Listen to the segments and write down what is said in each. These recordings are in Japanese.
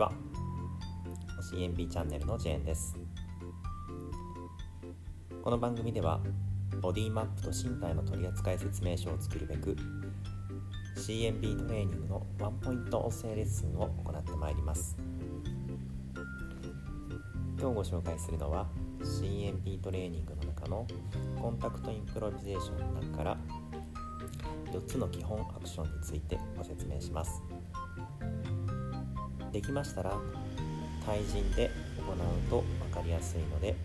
は。CNB チャンネルのジェーンです。この番組ではボディマップと身体の取扱説明書を作るべく CNB トレーニングのワンポイント音声レッスンを行ってまいります。今日ご紹介するのは CNB トレーニングの中のコンタクトインプロビゼーションの中から4つの基本アクションについてご説明します。できましたら対人で行うと分かりやすいので、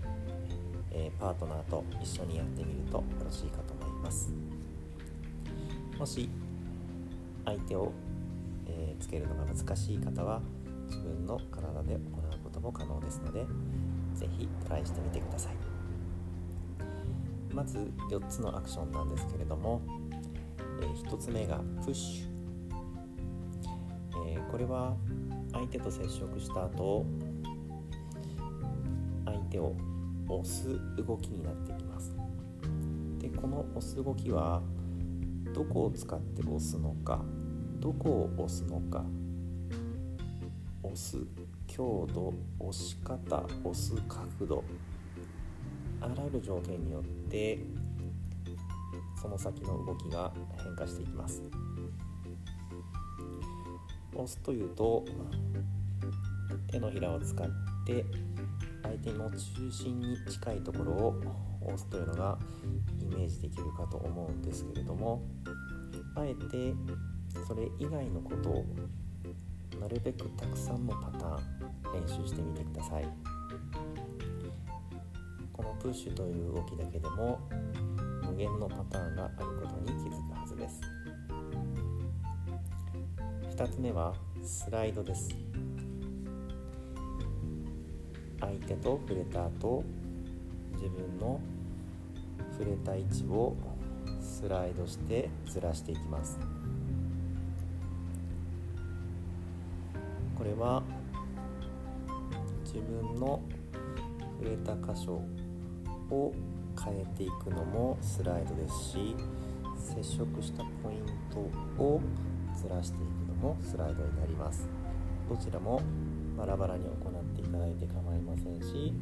えー、パートナーと一緒にやってみるとよろしいかと思います。もし相手を、えー、つけるのが難しい方は自分の体で行うことも可能ですので是非トライしてみてください。まず4つのアクションなんですけれども、えー、1つ目がプッシュ、えー、これは相手と接触した後相手を押す動きになってきます。でこの押す動きはどこを使って押すのかどこを押すのか押す強度押し方押す角度あらゆる条件によってその先の動きが変化していきます。押すというと手のひらを使って相手の中心に近いところを押すというのがイメージできるかと思うんですけれどもあえてそれ以外のことをなるべくたくさんのパターン練習してみてください。このプッシュという動きだけでも無限のパターンがあることに気づくはずです。2つ目はスライドです。相手と触れた後自分の触れた位置をスライドしてずらしていきます。これは自分の触れた箇所を変えていくのもスライドですし接触したポイントをずらしていく。のスライドになります。どちらもバラバラに行っていただいて構いませんし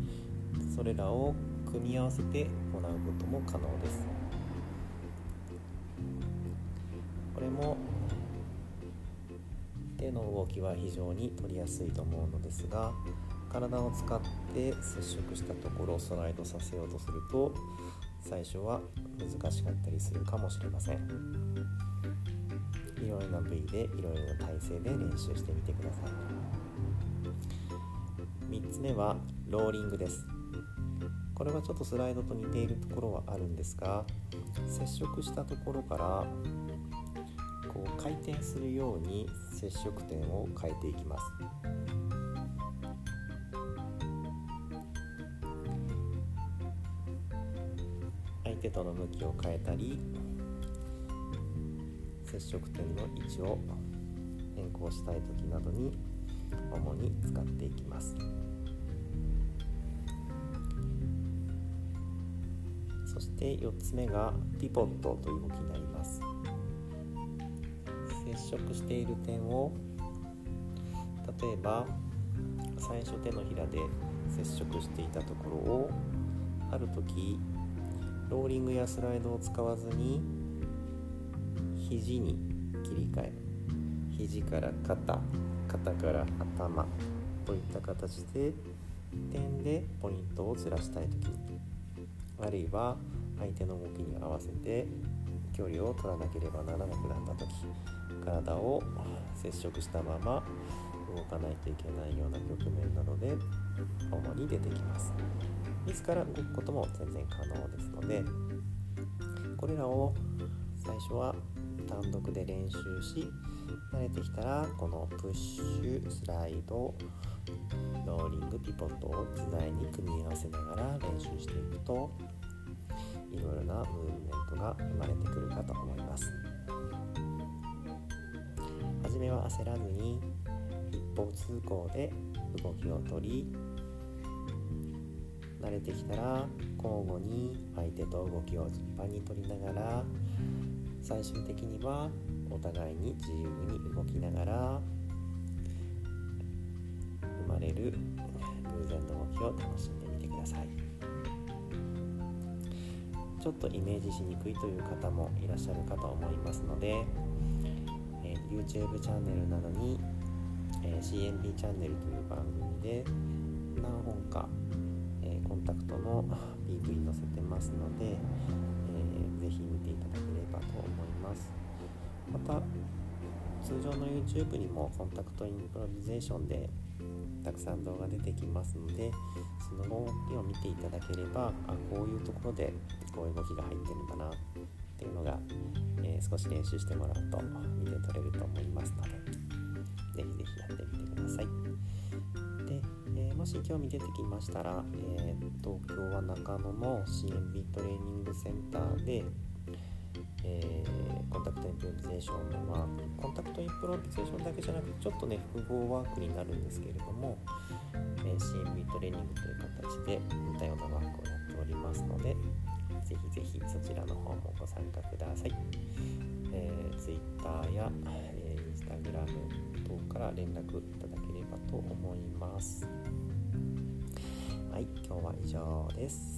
それらを組み合わせて行うことも可能です。これも手の動きは非常に取りやすいと思うのですが体を使って接触したところをスライドさせようとすると最初は難しかったりするかもしれません。いろいろな部位でいろいろな体勢で練習してみてください。3つ目はローリングです。これはちょっとスライドと似ているところはあるんですが接触したところからこう回転するように接触点を変えていきます。相手との向きを変えたり接触点の位置を変更したい時などに主に使っていきます。そして4つ目がピポットという動きになります。接触している点を例えば最初手のひらで接触していたところをある時ローリングやスライドを使わずに肘に切り替え肘から肩肩から頭といった形で点でポイントをずらしたい時にあるいは相手の動きに合わせて距離を取らなければならなくなった時体を接触したまま動かないといけないような局面なので主に出てきます。自ら動くことも全然可能です。のでこれらを最初は単独で練習し慣れてきたらこのプッシュスライドローリングピポットを自在に組み合わせながら練習していくといろいろなムーブメントが生まれてくるかと思います。初めは焦らずに一方通行で動きをとり慣れてきたら交互に相手と動きを順番に取りながら最終的にはお互いに自由に動きながら生まれる偶然の動きを楽しんでみてください。ちょっとイメージしにくいという方もいらっしゃるかと思いますので、え YouTube チャンネルなどに、え CMB チャンネルという番組で何本か、えコンタクトの PV 載せてますので、え、ぜひ見ていただければと思います。また通常の YouTube にもコンタクトインプロビゼーションでたくさん動画出てきますのでその動きを見ていただければあこういうところでこういう動きが入ってるんだなっていうのが、えー、少し練習してもらうと見て取れると思いますのでぜひぜひやってみてください。で、えー、もし興味出てきましたら、えー、東京は中野の CMB トレーニングセンターでえー、コンタクトインプロビゼーションはコンタクトインプロビゼーションだけじゃなくてちょっとね複合ワークになるんですけれども、え、CMB トレーニングという形で似たようなワークをやっておりますのでぜひぜひそちらの方もご参加ください、え、Twitter や、えー、Instagram 等から連絡いただければと思いますはい今日は以上です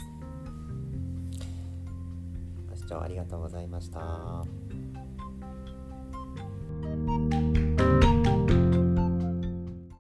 ご視聴ありがとうございました。